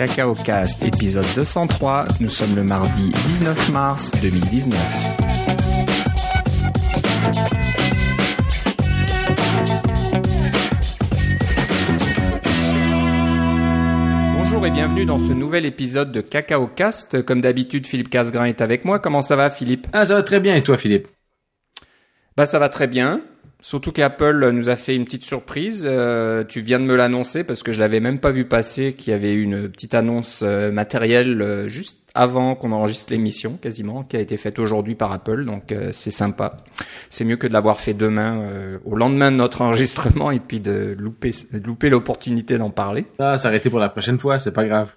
Cacao Cast, épisode 203. Nous sommes le mardi 19 mars 2019. Bonjour et bienvenue dans ce nouvel épisode de Cacao Cast. Comme d'habitude, Philippe Casgrain est avec moi. Comment ça va, Philippe? Ah, ça va très bien. Et toi, Philippe? Bah, ça va très bien. Surtout qu'Apple nous a fait une petite surprise. Euh, tu viens de me l'annoncer parce que je l'avais même pas vu passer qu'il y avait une petite annonce euh, matérielle euh, juste avant qu'on enregistre l'émission, quasiment, qui a été faite aujourd'hui par Apple. Donc c'est sympa. C'est mieux que de l'avoir fait demain, au lendemain de notre enregistrement, et puis de louper, de louper l'opportunité d'en parler. Ah, s'arrêter pour la prochaine fois, c'est pas grave.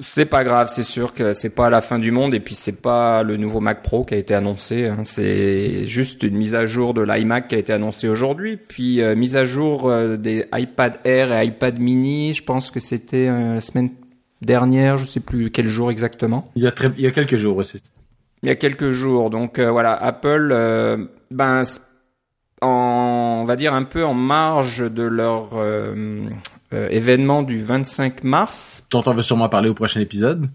C'est pas grave, c'est sûr que c'est pas la fin du monde et puis c'est pas le nouveau Mac Pro qui a été annoncé. Hein. C'est juste une mise à jour de l'iMac qui a été annoncée aujourd'hui, puis euh, mise à jour euh, des iPad Air et iPad Mini. Je pense que c'était euh, la semaine dernière, je sais plus quel jour exactement. Il y a très, il y a quelques jours aussi. Il y a quelques jours, donc voilà, Apple, ben en, on va dire un peu en marge de leur euh, événement du 25 mars. Dont on veut sûrement parler au prochain épisode.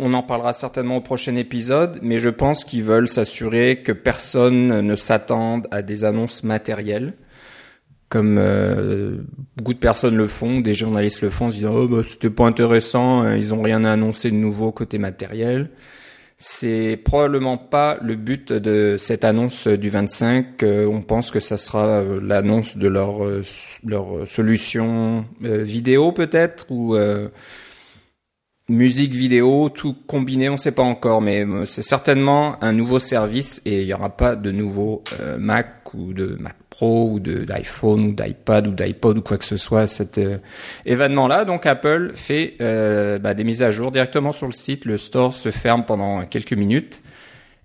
On en parlera certainement au prochain épisode, mais je pense qu'ils veulent s'assurer que personne ne s'attende à des annonces matérielles, comme euh, beaucoup de personnes le font, des journalistes le font, en se disant oh bah c'était pas intéressant, hein, ils ont rien à annoncer de nouveau côté matériel. C'est probablement pas le but de cette annonce du 25. on pense que ça sera euh, l'annonce de leur euh, leur solution euh, vidéo peut-être ou musique vidéo, tout combiné, on ne sait pas encore, mais c'est certainement un nouveau service et il n'y aura pas de nouveau Mac ou de Mac Pro ou d'iPhone ou d'iPad ou d'iPod ou quoi que ce soit cet euh, événement-là. Donc Apple fait euh, bah, des mises à jour directement sur le site. Le store se ferme pendant quelques minutes.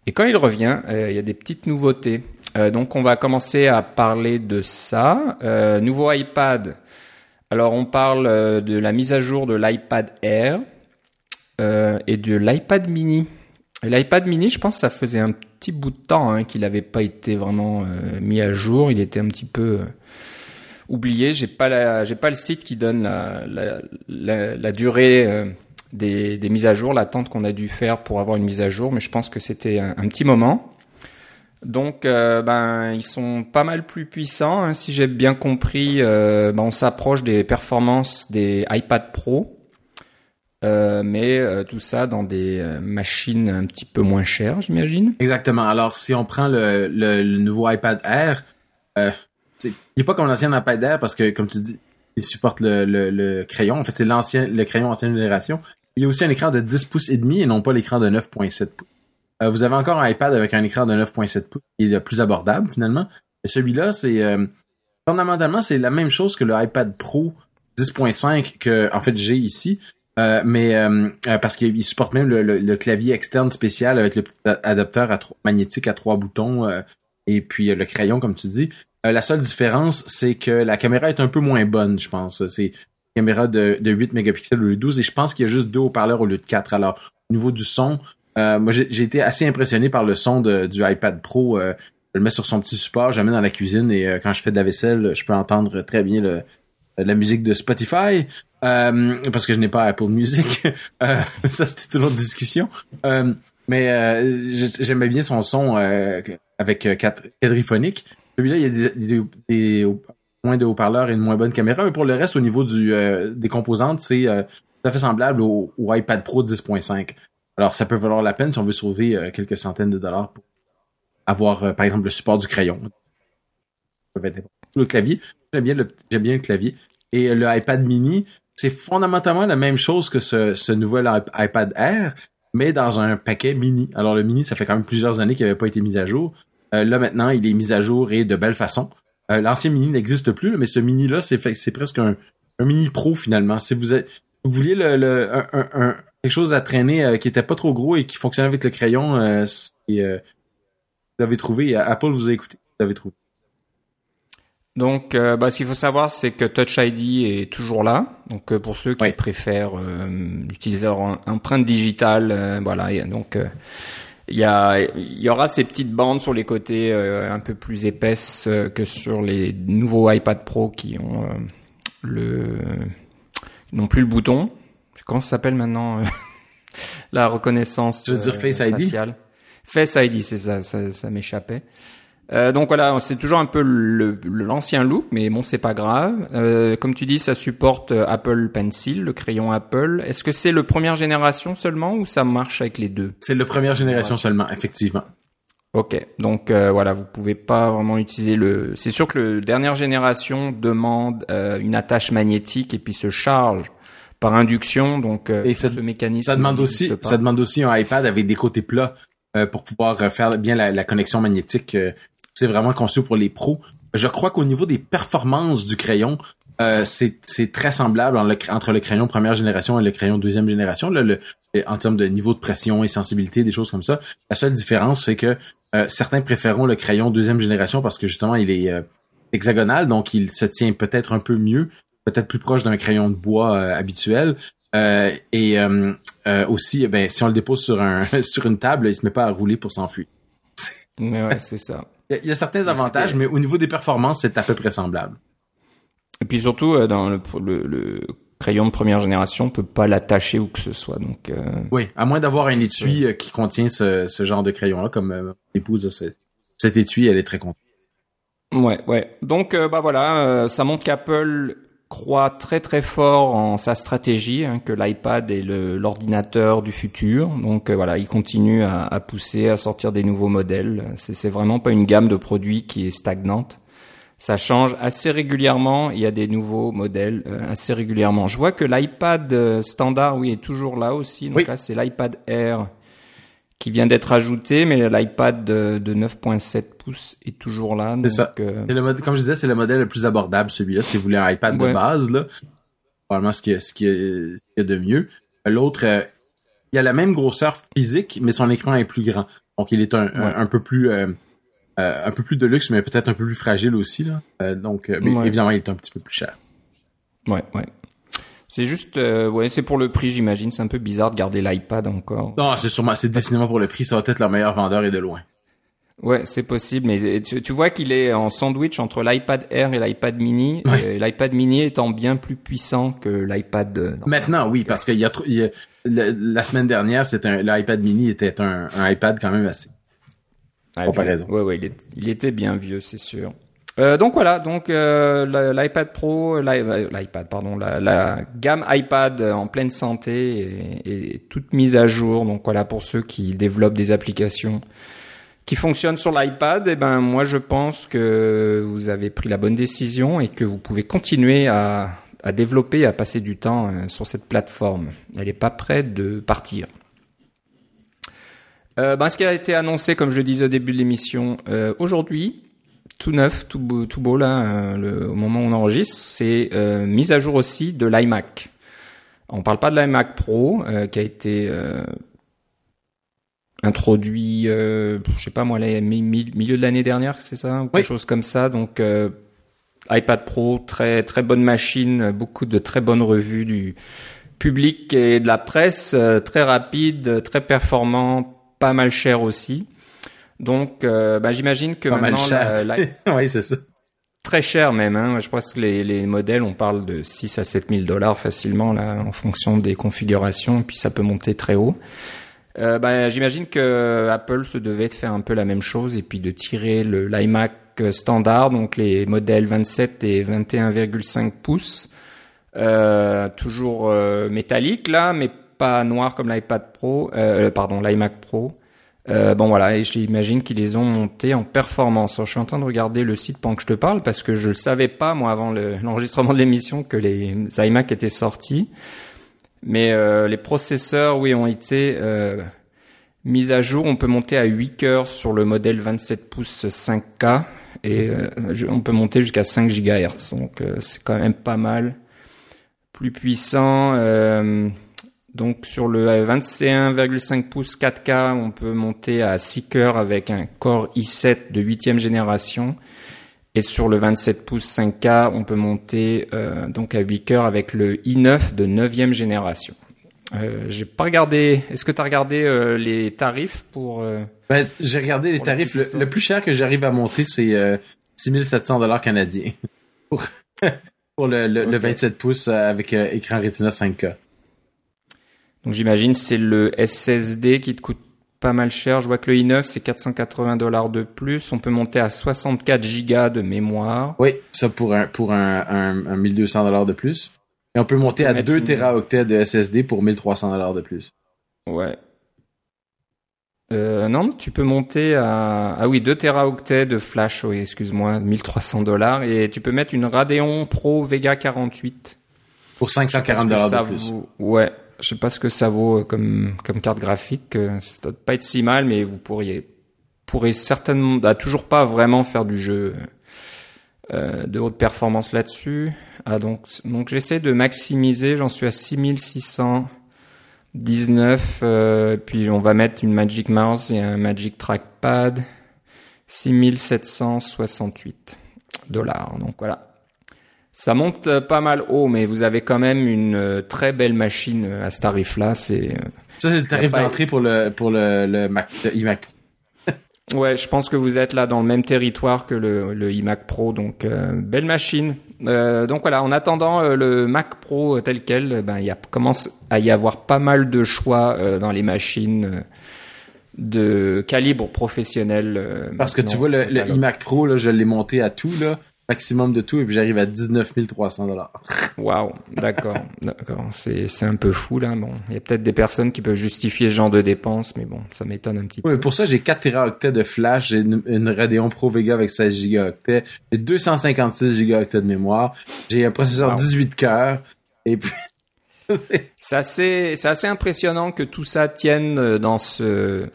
Et quand il revient, euh, il y a des petites nouveautés. donc on va commencer à parler de ça. nouveau iPad. Alors on parle de la mise à jour de l'iPad Air et de l'iPad mini. L'iPad mini, je pense ça faisait un petit bout de temps hein, qu'il n'avait pas été vraiment euh, mis à jour. Il était un petit peu euh, oublié. J'ai pas j'ai pas le site qui donne la, durée euh, des, mises à jour, l'attente qu'on a dû faire pour avoir une mise à jour, mais je pense que c'était un, petit moment. Donc, ben, ils sont pas mal plus puissants. Hein, si j'ai bien compris, ben, on s'approche des performances des iPad Pro. Euh, mais euh, tout ça dans des euh, machines un petit peu moins chères, j'imagine. Exactement. Alors, si on prend le, nouveau iPad Air, il n'est pas comme l'ancien iPad Air parce que, comme tu dis, il supporte le, crayon. En fait, c'est l'ancien le crayon ancienne génération. Il y a aussi un écran de 10 pouces et demi et non pas l'écran de 9.7 pouces. vous avez encore un iPad avec un écran de 9.7 pouces qui est plus abordable finalement. Celui-là, c'est fondamentalement c'est la même chose que le iPad Pro 10.5 que en fait j'ai ici, euh, mais euh, euh, parce qu'il supporte même le, clavier externe spécial avec le petit adapteur à magnétique à trois boutons et puis le crayon comme tu dis. la seule différence c'est que la caméra est un peu moins bonne, je pense. C'est une caméra de, de 8 mégapixels au lieu de 12 et je pense qu'il y a juste deux haut-parleurs au lieu de 4. Alors au niveau du son, moi j'ai été assez impressionné par le son de, du iPad Pro. je le mets sur son petit support, je le mets dans la cuisine et quand je fais de la vaisselle, je peux entendre très bien le, la musique de Spotify. Euh, parce que je n'ai pas Apple Music. Euh, ça, c'était une autre discussion. Euh, mais j'aimais bien son son avec quadriphonique. Celui-là, il y a des, des, moins de haut-parleurs et une moins bonne caméra, mais pour le reste, au niveau du, des composantes, c'est tout à fait semblable au, iPad Pro 10.5. Alors, ça peut valoir la peine si on veut sauver quelques centaines de dollars pour avoir, par exemple, le support du crayon. Le clavier, j'aime bien le, j'aime bien le clavier. Et le iPad mini, c'est fondamentalement la même chose que ce, nouvel iPad Air, mais dans un paquet mini. Alors le mini, ça fait quand même plusieurs années qu'il n'avait pas été mis à jour. Euh, là maintenant, il est mis à jour et de belle façon. Euh, L'ancien mini n'existe plus, mais ce mini là, c'est presque un, mini pro finalement. Si vous vouliez quelque chose à traîner euh, qui était pas trop gros et qui fonctionnait avec le crayon, vous avez trouvé. Apple vous a écouté, vous avez trouvé. Donc, euh, bah, ce qu'il faut savoir, c'est que Touch ID est toujours là. Donc, euh, pour ceux qui préfèrent euh, utiliser leur empreinte digitale, voilà. donc, il y, a, il y aura ces petites bandes sur les côtés un peu plus épaisses que sur les nouveaux iPad Pro qui ont le n'ont plus le bouton. comment ça s'appelle maintenant euh, la reconnaissance Tu veux dire Face ID faciale? Face ID, c'est ça, ça, ça m'échappait. Euh, donc voilà, c'est toujours un peu le- l'ancien look, mais bon, c'est pas grave. Euh, comme tu dis, ça supporte euh, Apple Pencil, le crayon Apple. Est-ce que c'est le première génération seulement ou ça marche avec les deux? C'est la première génération seulement, effectivement. Ok, donc euh, voilà, vous pouvez pas vraiment utiliser le. C'est sûr que le dernière génération demande euh, une attache magnétique et puis se charge par induction, donc euh, Et ça- ce mécanisme. Ça demande aussi, ça demande aussi un iPad avec des côtés plats euh, pour pouvoir euh, faire bien la, la connexion magnétique. euh, c'est vraiment conçu pour les pros. Je crois qu'au niveau des performances du crayon, euh, c'est très semblable en le- entre le crayon première génération et le crayon deuxième génération. En termes de niveau de pression et sensibilité, des choses comme ça. La seule différence, c'est que euh, certains préféreront le crayon deuxième génération parce que justement, il est euh, hexagonal, donc il se tient peut-être un peu mieux, peut-être plus proche d'un crayon de bois euh, habituel. Et aussi, ben, si on le dépose sur un sur une table, il se met pas à rouler pour s'enfuir. Mais ouais, c'est ça. Il y a, il y a certains avantages, mais au niveau des performances, c'est à peu près semblable. Et puis surtout, euh, dans le, le, le crayon de première génération, on peut pas l'attacher où que ce soit. Donc, euh, Oui, à moins d'avoir un étui euh, qui contient ce, ce genre de crayon-là, comme euh, l'épouse de ce- cet étui, elle est très contente. Ouais, ouais. Donc, euh, bah voilà, euh, ça montre qu'Apple croit très très fort en sa stratégie, hein, que l'iPad est l'ordinateur du futur. Donc euh, voilà, il continue à, à pousser, à sortir des nouveaux modèles. C'est c'est vraiment pas une gamme de produits qui est stagnante. Ça change assez régulièrement. Il y a des nouveaux modèles euh, assez régulièrement. Je vois que l'iPad euh, standard, oui, est toujours là aussi. Donc Oui. là, c'est l'iPad Air qui vient d'être ajouté, mais l'iPad de, de 9.7 pouces est toujours là. Ça. euh, le comme je disais, c'est le modèle le plus abordable, celui-là. Si vous voulez un iPad Ouais. de base, là, probablement ce qu'il y a, y de mieux. L'autre, euh, il a la même grosseur physique, mais son écran est plus grand. Donc, il est un, un, Ouais. un peu plus, euh, un peu plus de luxe, mais peut-être un peu plus fragile aussi, là. Donc, mais Ouais. évidemment, il est un petit peu plus cher. Ouais, ouais. C'est juste, euh, ouais, c'est pour le prix, j'imagine. C'est un peu bizarre de garder l'iPad encore. Non, c'est sûrement, c'est définitivement pour le prix, ça va être leur meilleur vendeur et de loin. Ouais, c'est possible, mais tu, tu vois qu'il est en sandwich entre l'iPad Air et l'iPad Mini. Ouais. euh, L'iPad Mini étant bien plus puissant que l'iPad. euh. Maintenant, oui, parce qu'il y a, trop- il y a- le- la semaine dernière, c'était un, l'iPad mini était un, un iPad quand même assez. Ah, comparaison. Ouais, ouais, il, est- il était bien vieux, c'est sûr. Euh, donc voilà, donc euh, l'iPad Pro, euh, l'iPad, pardon, la, la gamme iPad en pleine santé est toute mise à jour. Donc voilà, pour ceux qui développent des applications qui fonctionnent sur l'iPad, eh ben moi je pense que vous avez pris la bonne décision et que vous pouvez continuer à, à développer, à passer du temps euh, sur cette plateforme. Elle n'est pas prête de partir. Euh, ben, ce qui a été annoncé, comme je le disais au début de l'émission, euh, aujourd'hui, tout neuf, tout beau, tout beau là, euh, le, au moment où on enregistre, c'est euh, mise à jour aussi de l'iMac. On parle pas de l'iMac Pro euh, qui a été euh, introduit, je sais pas moi, mi- mi- milieu de l'année dernière, c'est ça, ou quelque Oui. chose comme ça. Donc iPad Pro, très très bonne machine, beaucoup de très bonnes revues du public et de la presse, très rapide, très performant, pas mal cher aussi. Donc, euh, bah, j'imagine que Pas maintenant, la- la- oui, c'est ça. très cher même. Hein. Je pense que les, les modèles, on parle de 6 à 7 000 dollars facilement là, en fonction des configurations, et puis ça peut monter très haut. Euh, bah, j'imagine que Apple se devait de faire un peu la même chose et puis de tirer le l'iMac standard, donc les modèles 27 et 21,5 pouces, euh, toujours euh, métallique là, mais pas noir comme l'iPad Pro, euh, pardon, l'iMac Pro. Euh, bon voilà, et j'imagine qu'ils les ont montés en performance. Alors, je suis en train de regarder le site pendant que je te parle parce que je ne savais pas moi avant le- l'enregistrement de l'émission que les iMac étaient sortis. Mais euh, les processeurs, oui, ont été euh, mis à jour. On peut monter à 8 cœurs sur le modèle 27 pouces 5K et euh, on peut monter jusqu'à 5 GHz. Donc euh, c'est quand même pas mal. Plus puissant. Euh, donc sur le 21,5 pouces 4K, on peut monter à 6 cœurs avec un Core i7 de 8 génération. Et sur le 27 pouces 5K, on peut monter euh, donc à 8 cœurs avec le i9 de 9 génération. Euh, j'ai pas regardé. Est-ce que tu as regardé euh, les tarifs pour euh, Ben, j'ai regardé les tarifs. Le, plus cher que j'arrive à monter, c'est euh, 6700 dollars canadiens pour, pour le, le, le Ok. 27 pouces euh, avec euh, écran Retina 5K. Donc j'imagine c'est le SSD qui te coûte pas mal cher. Je vois que le i9 c'est 480 dollars de plus. On peut monter à 64 gigas de mémoire. Oui, ça pour un pour un, un, 1200 dollars de plus. Et on peut monter à 2 teraoctets de SSD pour 1300 dollars de plus. Ouais. Euh, non, tu peux monter à ah oui 2 teraoctets de flash. Oui, excuse-moi, 1300 dollars et tu peux mettre une Radeon Pro Vega 48 pour 540 dollars de plus. Ouais, je sais pas ce que ça vaut euh, comme comme carte graphique. Euh, ça doit pas être si mal, mais vous pourriez pourrez certainement bah, toujours pas vraiment faire du jeu euh, de haute performance là-dessus. Ah donc donc j'essaie de maximiser. J'en suis à 6619. Euh, puis on va mettre une Magic Mouse et un Magic Trackpad. 6768 dollars. Donc voilà. Ça monte euh, pas mal haut, mais vous avez quand même une euh, très belle machine euh, à ce tarif-là. C'est ça, c'est le tarif d'entrée pour le pour le, le Mac, iMac. ouais, je pense que vous êtes là dans le même territoire que le, le iMac Pro, donc belle machine. Euh, donc voilà, en attendant le Mac Pro tel quel, ben il y a, commence à y avoir pas mal de choix dans les machines de calibre professionnel. Parce que tu vois le, le iMac Pro là, je l'ai monté à tout là maximum de tout et puis j'arrive à 19 300 dollars. Waouh, d'accord, d'accord. C'est c'est un peu fou là. Bon, il y a peut-être des personnes qui peuvent justifier ce genre de dépenses, mais bon, ça m'étonne un petit peu. Oui, pour ça j'ai 4 teraoctets de flash, j'ai une, Radeon Pro Vega avec 16 gigaoctets, j'ai 256 gigaoctets de mémoire, j'ai un processeur 18 cœurs et puis c'est assez c'est assez impressionnant que tout ça tienne euh, dans ce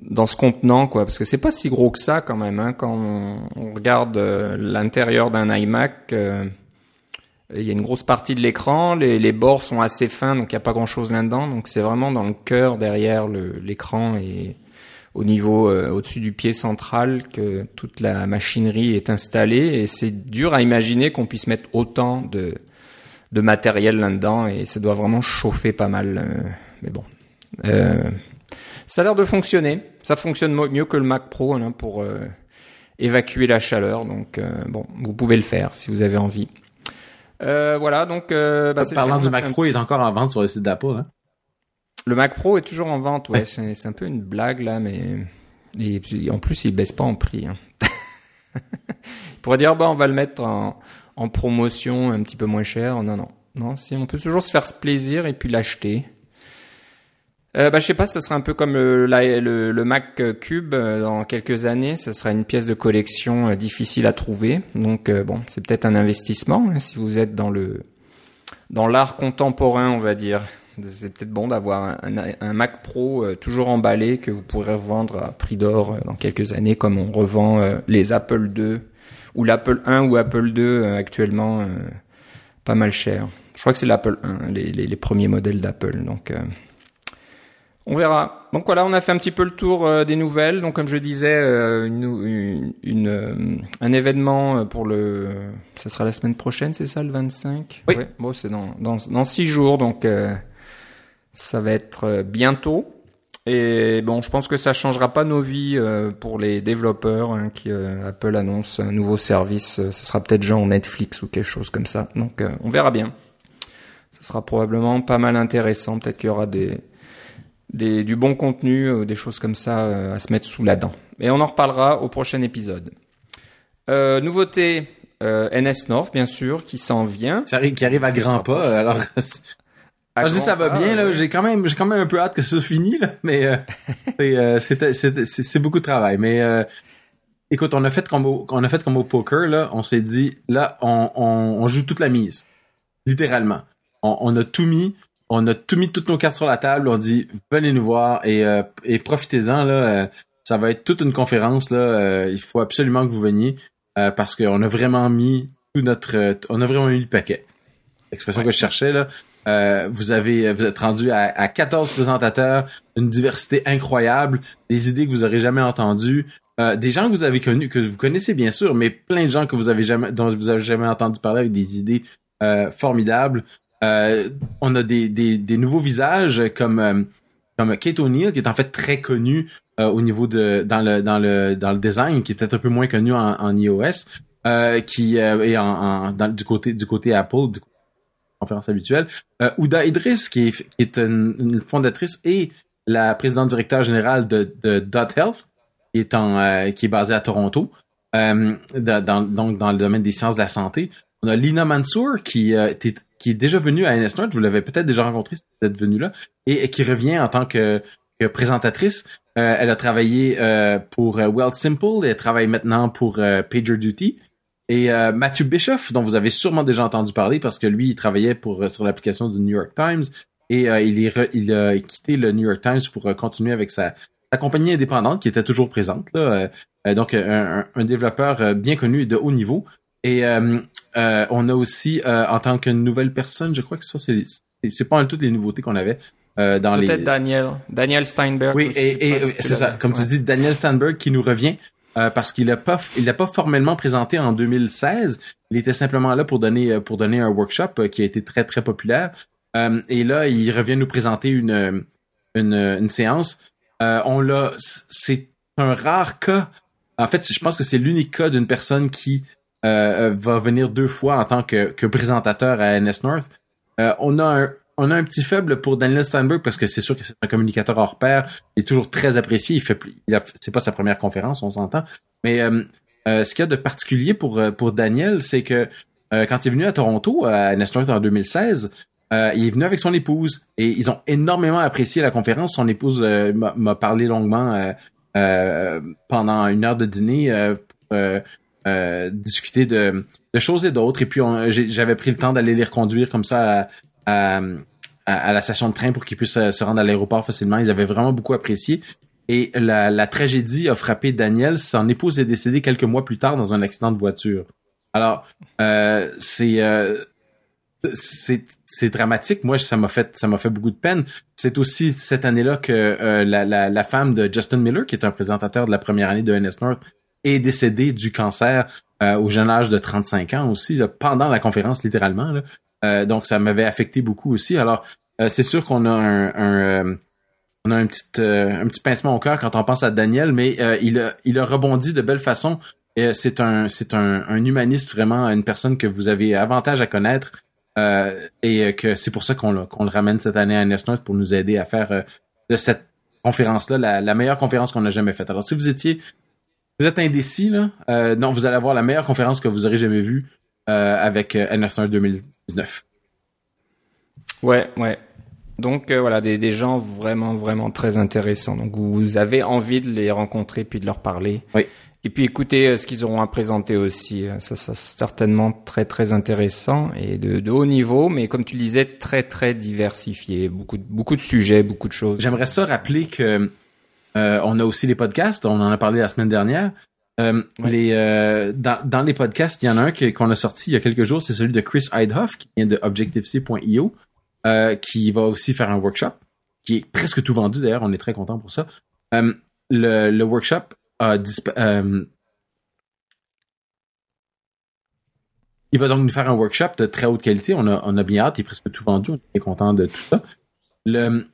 dans ce contenant quoi. Parce que c'est pas si gros que ça quand même hein, quand on, regarde euh, l'intérieur d'un iMac euh, il y a une grosse partie de l'écran. Les, bords sont assez fins donc il y a pas grand chose là-dedans. Donc c'est vraiment dans le cœur derrière l'écran et au niveau euh, au-dessus du pied central que toute la machinerie est installée. Et c'est dur à imaginer qu'on puisse mettre autant de de matériel là-dedans. Et ça doit vraiment chauffer pas mal mais bon ça a l'air de fonctionner. Ça fonctionne mieux que le Mac Pro hein, pour euh, évacuer la chaleur. Donc euh, bon, vous pouvez le faire si vous avez envie. Euh, voilà, donc. Bah, Parlant du Mac Pro, il est encore en vente sur le site d'Apple. Hein? Le Mac Pro est toujours en vente, ouais. C'est un peu une blague là, mais et en plus, il baisse pas en prix. Hein. il pourrait dire bah on va le mettre en, en promotion un petit peu moins cher. Non, non, non. Si on peut toujours se faire plaisir et puis l'acheter euh, bah, je sais pas, ce sera un peu comme le, le, le, Mac Cube euh, dans quelques années. Ce sera une pièce de collection euh, difficile à trouver. Donc euh, bon, c'est peut-être un investissement hein, si vous êtes dans le dans l'art contemporain, on va dire. C'est peut-être bon d'avoir un, un, Mac Pro toujours emballé que vous pourrez revendre à prix d'or dans quelques années, comme on revend les Apple II ou l'Apple 1 ou Apple 2 actuellement pas mal cher. Je crois que c'est l'Apple 1, les, les, les, premiers modèles d'Apple. Donc on verra. Donc voilà, on a fait un petit peu le tour euh, des nouvelles. Donc comme je disais, euh, une, une, euh, un événement pour le, ça sera la semaine prochaine, c'est ça, le 25 Oui. bon, c'est dans, dans, dans six jours, donc ça va être bientôt. Et bon, je pense que ça changera pas nos vies pour les développeurs hein, qui Apple annonce un nouveau service. Ce sera peut-être genre Netflix ou quelque chose comme ça. Donc on verra bien. Ce sera probablement pas mal intéressant. Peut-être qu'il y aura des du bon contenu, euh, des choses comme ça euh, à se mettre sous la dent. Et on en reparlera au prochain épisode. Euh, nouveauté NS North, bien sûr, qui s'en vient. Ça, qui arrive à grands pas. Alors, je dis ça va bien là, j'ai quand même j'ai quand même un peu hâte que ça finisse là, mais c'est beaucoup de travail. Mais écoute, on a fait comme au, on a fait comme au poker là, on s'est dit là on, on, joue toute la mise, littéralement. On, on a tout mis, on a tout mis toutes nos cartes sur la table, on dit venez nous voir et, euh, et profitez-en là. Euh, ça va être toute une conférence là. Euh, il faut absolument que vous veniez parce qu'on a vraiment mis tout notre, on a vraiment mis le paquet. L'expression que je cherchais là. vous avez, vous êtes rendu à, à 14 présentateurs, une diversité incroyable, des idées que vous aurez jamais entendues, des gens que vous avez connus, que vous connaissez bien sûr, mais plein de gens que vous avez jamais, dont vous avez jamais entendu parler avec des idées formidables. Euh, on a des, des, nouveaux visages comme euh, comme Kate O'Neill qui est en fait très connu euh, au niveau de dans le dans le dans le design qui est peut-être un peu moins connu en, iOS qui est en, du côté du côté Apple conférences habituelles. Euh, Ouda Idris, qui est, qui est une, fondatrice et la présidente directeur générale de, de Dot Health, qui est, en, euh, qui est basée à Toronto, euh, dans, donc dans le domaine des sciences de la santé. On a Lina Mansour, qui, euh, qui est déjà venue à NS vous l'avez peut-être déjà rencontré si vous êtes venu là, et, qui revient en tant que, présentatrice. Euh, elle a travaillé euh, pour euh, Well Simple, et elle travaille maintenant pour PagerDuty. Et Matthew Bischoff, dont vous avez sûrement déjà entendu parler parce que lui, il travaillait pour sur l'application du New York Times et il, est il a quitté le New York Times pour continuer avec sa, sa compagnie indépendante qui était toujours présente. Là, donc un, développeur bien connu et de haut niveau. Et on a aussi, euh, en tant que nouvelle personne, je crois que ça, c'est, c'est pas toutes les nouveautés qu'on avait. Euh, dans Peut-être Daniel, Daniel Steinberg. Oui, et, c'est ça, comme tu dis, Daniel Steinberg qui nous revient parce qu'il a pas, il l'a pas formellement présenté en 2016. Il était simplement là pour donner, pour donner un workshop qui a été très très populaire. et là, il revient nous présenter une, une, une séance. on l'a, c'est un rare cas. En fait, je pense que c'est l'unique cas d'une personne qui euh, euh, va venir deux fois en tant que, que présentateur à NS North. Euh, on a un on a un petit faible pour Daniel Steinberg parce que c'est sûr que c'est un communicateur hors pair. Il est toujours très apprécié. Il fait, il c'est pas sa première conférence, on s'entend. Mais ce qu'il y a de particulier pour pour Daniel, c'est que quand il est venu à Toronto à North en 2016, il est venu avec son épouse et ils ont énormément apprécié la conférence. Son épouse m'a parlé longuement pendant une heure de dîner euh, discuter de, de, choses et d'autres. Et puis j'avais pris le temps d'aller les reconduire comme ça à, à, la station de train pour qu'ils puissent euh, se rendre à l'aéroport facilement. Ils avaient vraiment beaucoup apprécié. Et la, la tragédie a frappé Daniel. Son épouse est décédée quelques mois plus tard dans un accident de voiture. Alors, euh, c'est euh, c'est dramatique. Moi, ça m'a fait ça m'a fait beaucoup de peine. C'est aussi cette année-là que la, la, la, femme de Justin Miller, qui est un présentateur de la première année de NS North, est décédé du cancer euh, au jeune âge de 35 ans aussi, pendant la conférence littéralement. Là. Euh, donc ça m'avait affecté beaucoup aussi. Alors euh, c'est sûr qu'on a un, on a un petit un petit pincement au cœur quand on pense à Daniel, mais il a il a rebondi de belle façon. c'est un c'est un, un, humaniste vraiment, une personne que vous avez avantage à connaître. et que c'est pour ça qu'on qu'on le ramène cette année à Nesnote pour nous aider à faire de cette conférence-là la, la meilleure conférence qu'on a jamais faite. Alors si vous étiez vous êtes indécis, là, euh, non, vous allez avoir la meilleure conférence que vous aurez jamais vue euh, avec euh, NS1 2019. Ouais, ouais. Donc euh, voilà, des, des, gens vraiment, vraiment très intéressants. Donc vous avez envie de les rencontrer puis de leur parler. Oui. Et puis écoutez euh, ce qu'ils auront à présenter aussi. Ça, ça c'est certainement très, très intéressant et de, de, haut niveau, mais comme tu le disais, très, très diversifié. Beaucoup, beaucoup de sujets, beaucoup de choses. J'aimerais ça rappeler que on a aussi les podcasts, on en a parlé la semaine dernière. Euh, les, euh, dans, dans, les podcasts, il y en a un qu'on a sorti il y a quelques jours, c'est celui de Chris Eidhoff, qui vient de ObjectiveC.io, qui va aussi faire un workshop, qui est presque tout vendu d'ailleurs, on est très content pour ça. le, le workshop a il va donc nous faire un workshop de très haute qualité. On a, on a bien hâte, il est presque tout vendu, on est content de tout ça. Le,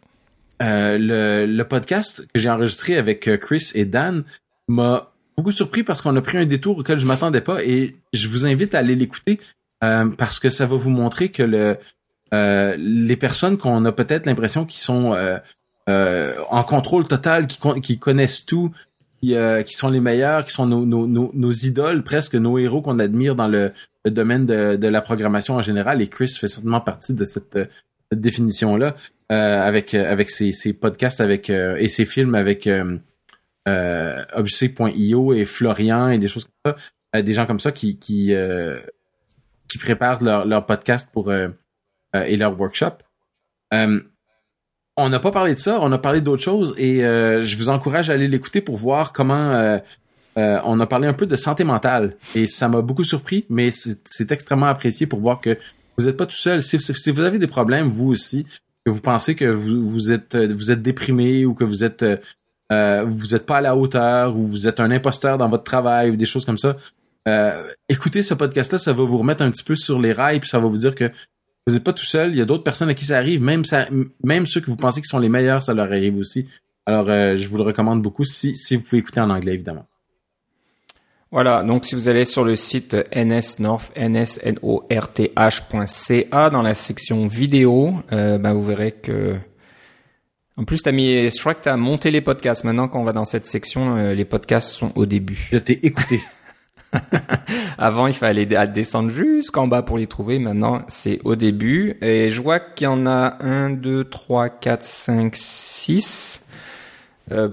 euh, le, le, podcast que j'ai enregistré avec euh, Chris et Dan m'a beaucoup surpris parce qu'on a pris un détour auquel je m'attendais pas et je vous invite à aller l'écouter euh, parce que ça va vous montrer que le les personnes qu'on a peut-être l'impression qui sont en contrôle total, qui, connaissent tout, qui, qui, sont les meilleurs, qui sont nos, nos, nos, idoles, presque nos héros qu'on admire dans le, domaine de, de, la programmation en général. Et Chris fait certainement partie de cette définition-là. Euh, avec euh, avec ses, ses podcasts avec euh, et ses films avec euh, Obc.io et Florian et des choses comme ça, des gens comme ça qui qui qui préparent leur, leur podcast pour et leur workshop. on n'a pas parlé de ça, on a parlé d'autres choses et je vous encourage à aller l'écouter pour voir comment on a parlé un peu de santé mentale et ça m'a beaucoup surpris, mais c'est extrêmement apprécié pour voir que vous n'êtes pas tout seul. Si, si, vous avez des problèmes, vous aussi, que vous pensez que vous, vous êtes euh, vous êtes déprimé ou que vous êtes euh, euh, vous êtes pas à la hauteur ou vous êtes un imposteur dans votre travail ou des choses comme ça, euh, écoutez ce podcast-là, ça va vous remettre un petit peu sur les rails puis ça va vous dire que vous n'êtes pas tout seul. Il y a d'autres personnes à qui ça arrive, même ça, même ceux que vous pensez qui sont les meilleurs, ça leur arrive aussi. Alors, je vous le recommande beaucoup si si vous pouvez écouter en anglais évidemment. Voilà, donc si vous allez sur le site nsnorth, nsnorth.ca dans la section vidéo, euh, ben vous verrez que en plus, t'as mis, je crois que t'as monté les podcasts. Maintenant, quand on va dans cette section, euh, les podcasts sont au début. Je t'ai écouté. Avant, il fallait descendre jusqu'en bas pour les trouver. Maintenant, c'est au début. Et je vois qu'il y en a 1, 2, 3, 4, 5, 6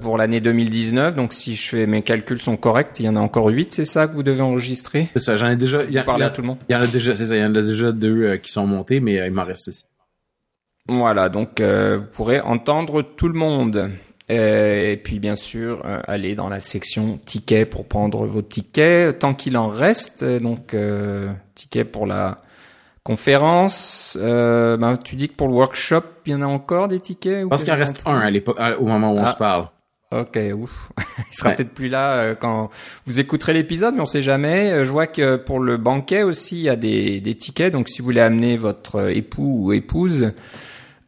pour l'année 2019. Donc, si je fais mes calculs sont corrects, il y en a encore 8, c'est ça que vous devez enregistrer? C'est ça, j'en ai déjà... Il y, a, à tout le monde Il y en a déjà, c'est ça, il y en a déjà deux euh, qui sont montés, mais euh, il m'en reste six. Voilà, donc euh, vous pourrez entendre tout le monde. Euh, et puis bien sûr, euh, aller dans la section tickets pour prendre vos tickets, tant qu'il en reste. Donc tickets pour la conférence. Ben, tu dis que pour le workshop, il y en a encore des tickets Je pense qu'il en reste un à l'époque, au moment où on ah. se parle. Ok, ouf. Il sera peut-être plus là quand vous écouterez l'épisode, mais on sait jamais. Je vois que pour le banquet aussi, il y a des, des tickets. Donc, si vous voulez amener votre époux ou épouse,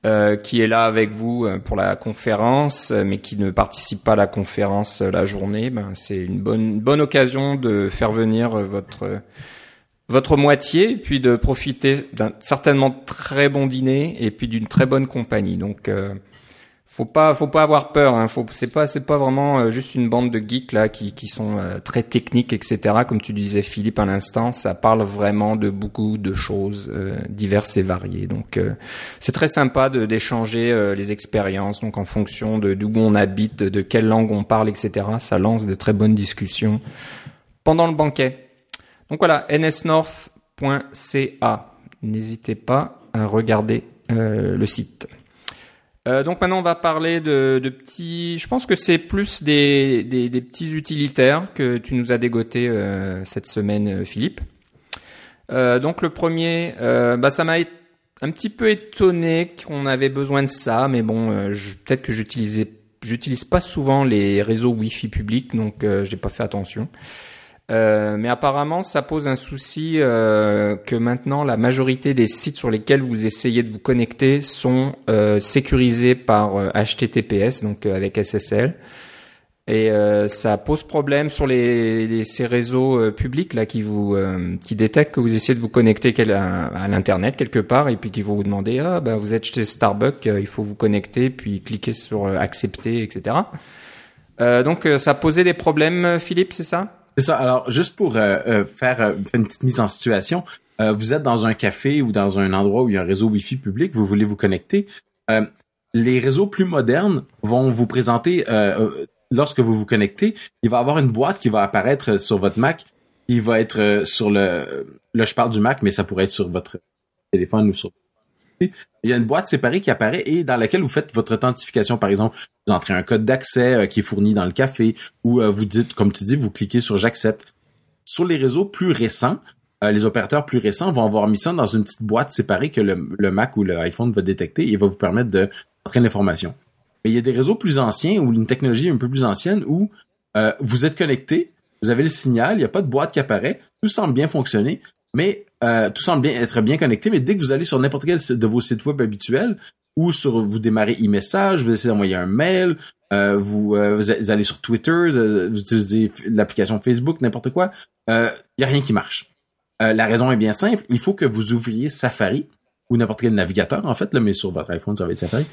euh, qui est là avec vous euh, pour la conférence, euh, mais qui ne participe pas à la conférence la journée, ben, c'est une bonne, bonne occasion de faire venir votre votre moitié, puis de profiter d'un certainement très bon dîner et puis d'une très bonne compagnie. Donc faut pas faut pas avoir peur hein. faut c'est pas c'est pas vraiment euh, juste une bande de geeks là qui qui sont euh, très techniques etc comme tu disais Philippe à l'instant ça parle vraiment de beaucoup de choses euh, diverses et variées donc c'est très sympa d'échanger les expériences donc en fonction de d'où on habite de, quelle langue on parle etc ça lance de très bonnes discussions pendant le banquet donc voilà nsnorth.ca n'hésitez pas à regarder le site euh, donc maintenant on va parler de, de petits. Je pense que c'est plus des, des, des, petits utilitaires que tu nous as dégoté euh, cette semaine, euh, Philippe. Euh, donc le premier, euh, bah ça m'a un petit peu étonné qu'on avait besoin de ça, mais bon, peut-être que j'utilisais, j'utilise pas souvent les réseaux Wi-Fi publics, donc j'ai pas fait attention. Euh, mais apparemment, ça pose un souci euh, que maintenant la majorité des sites sur lesquels vous essayez de vous connecter sont euh, sécurisés par HTTPS, donc avec SSL. Et ça pose problème sur les, ces réseaux publics là qui vous qui détectent que vous essayez de vous connecter à, l'internet quelque part et puis qui vont vous demander ah ben vous êtes chez Starbucks, il faut vous connecter puis cliquer sur accepter etc. donc ça posait des problèmes, Philippe, c'est ça? C'est ça. Alors, juste pour euh, euh, faire, euh, une petite mise en situation, vous êtes dans un café ou dans un endroit où il y a un réseau Wi-Fi public, vous voulez vous connecter. les réseaux plus modernes vont vous présenter, lorsque vous vous connectez, il va y avoir une boîte qui va apparaître sur votre Mac. Il va être sur le... Là, je parle du Mac, mais ça pourrait être sur votre téléphone ou sur il y a une boîte séparée qui apparaît et dans laquelle vous faites votre authentification. Par exemple, vous entrez un code d'accès euh, qui est fourni dans le café ou euh, vous dites, comme tu dis, vous cliquez sur j'accepte. Sur les réseaux plus récents, euh, les opérateurs plus récents vont avoir mis ça dans une petite boîte séparée que le, Mac ou l'iPhone va détecter et va vous permettre de rentrer l'information. Mais il y a des réseaux plus anciens ou une technologie un peu plus ancienne où vous êtes connecté, vous avez le signal, il n'y a pas de boîte qui apparaît, tout semble bien fonctionner, mais euh, tout semble bien être bien connecté, mais dès que vous allez sur n'importe quel de vos sites web habituels, ou sur vous démarrez e-message, vous essayez d'envoyer un mail, euh, vous, euh, vous, allez sur Twitter, vous utilisez l'application Facebook, n'importe quoi, il euh, y a rien qui marche. la raison est bien simple, il faut que vous ouvriez Safari ou n'importe quel navigateur en fait, là, mais sur votre iPhone ça va être Safari,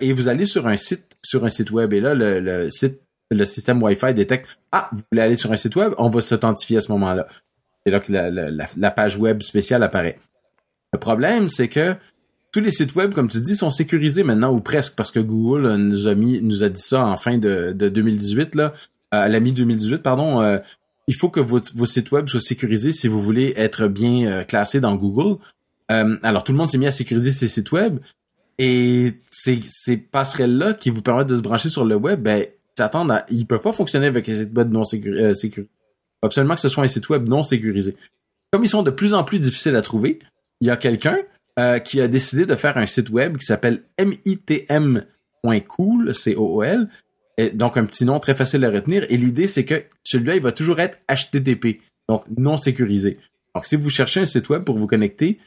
et vous allez sur un site sur un site web et là le, le site le système Wi-Fi détecte ah vous voulez aller sur un site web, on va s'authentifier à ce moment-là c'est là que la, page web spéciale apparaît. Le problème, c'est que tous les sites web, comme tu dis, sont sécurisés maintenant ou presque parce que Google nous a mis, nous a dit ça en fin de, 2018 là, à la mi 2018 pardon. Euh, il faut que vos, sites web soient sécurisés si vous voulez être bien euh, classé dans Google. Euh, alors tout le monde s'est mis à sécuriser ses sites web et ces, ces passerelles là qui vous permettent de se brancher sur le web, ben s'attendent à, ils peuvent pas fonctionner avec les sites web non sécurisés absolument que ce soit un site web non sécurisé. Comme ils sont de plus en plus difficiles à trouver, il y a quelqu'un euh, qui a décidé de faire un site web qui s'appelle mitm.cool, C-O-O-L, et donc un petit nom très facile à retenir. Et l'idée, c'est que celui-là, il va toujours être HTTP, donc non sécurisé. Donc, si vous cherchez un site web pour vous connecter,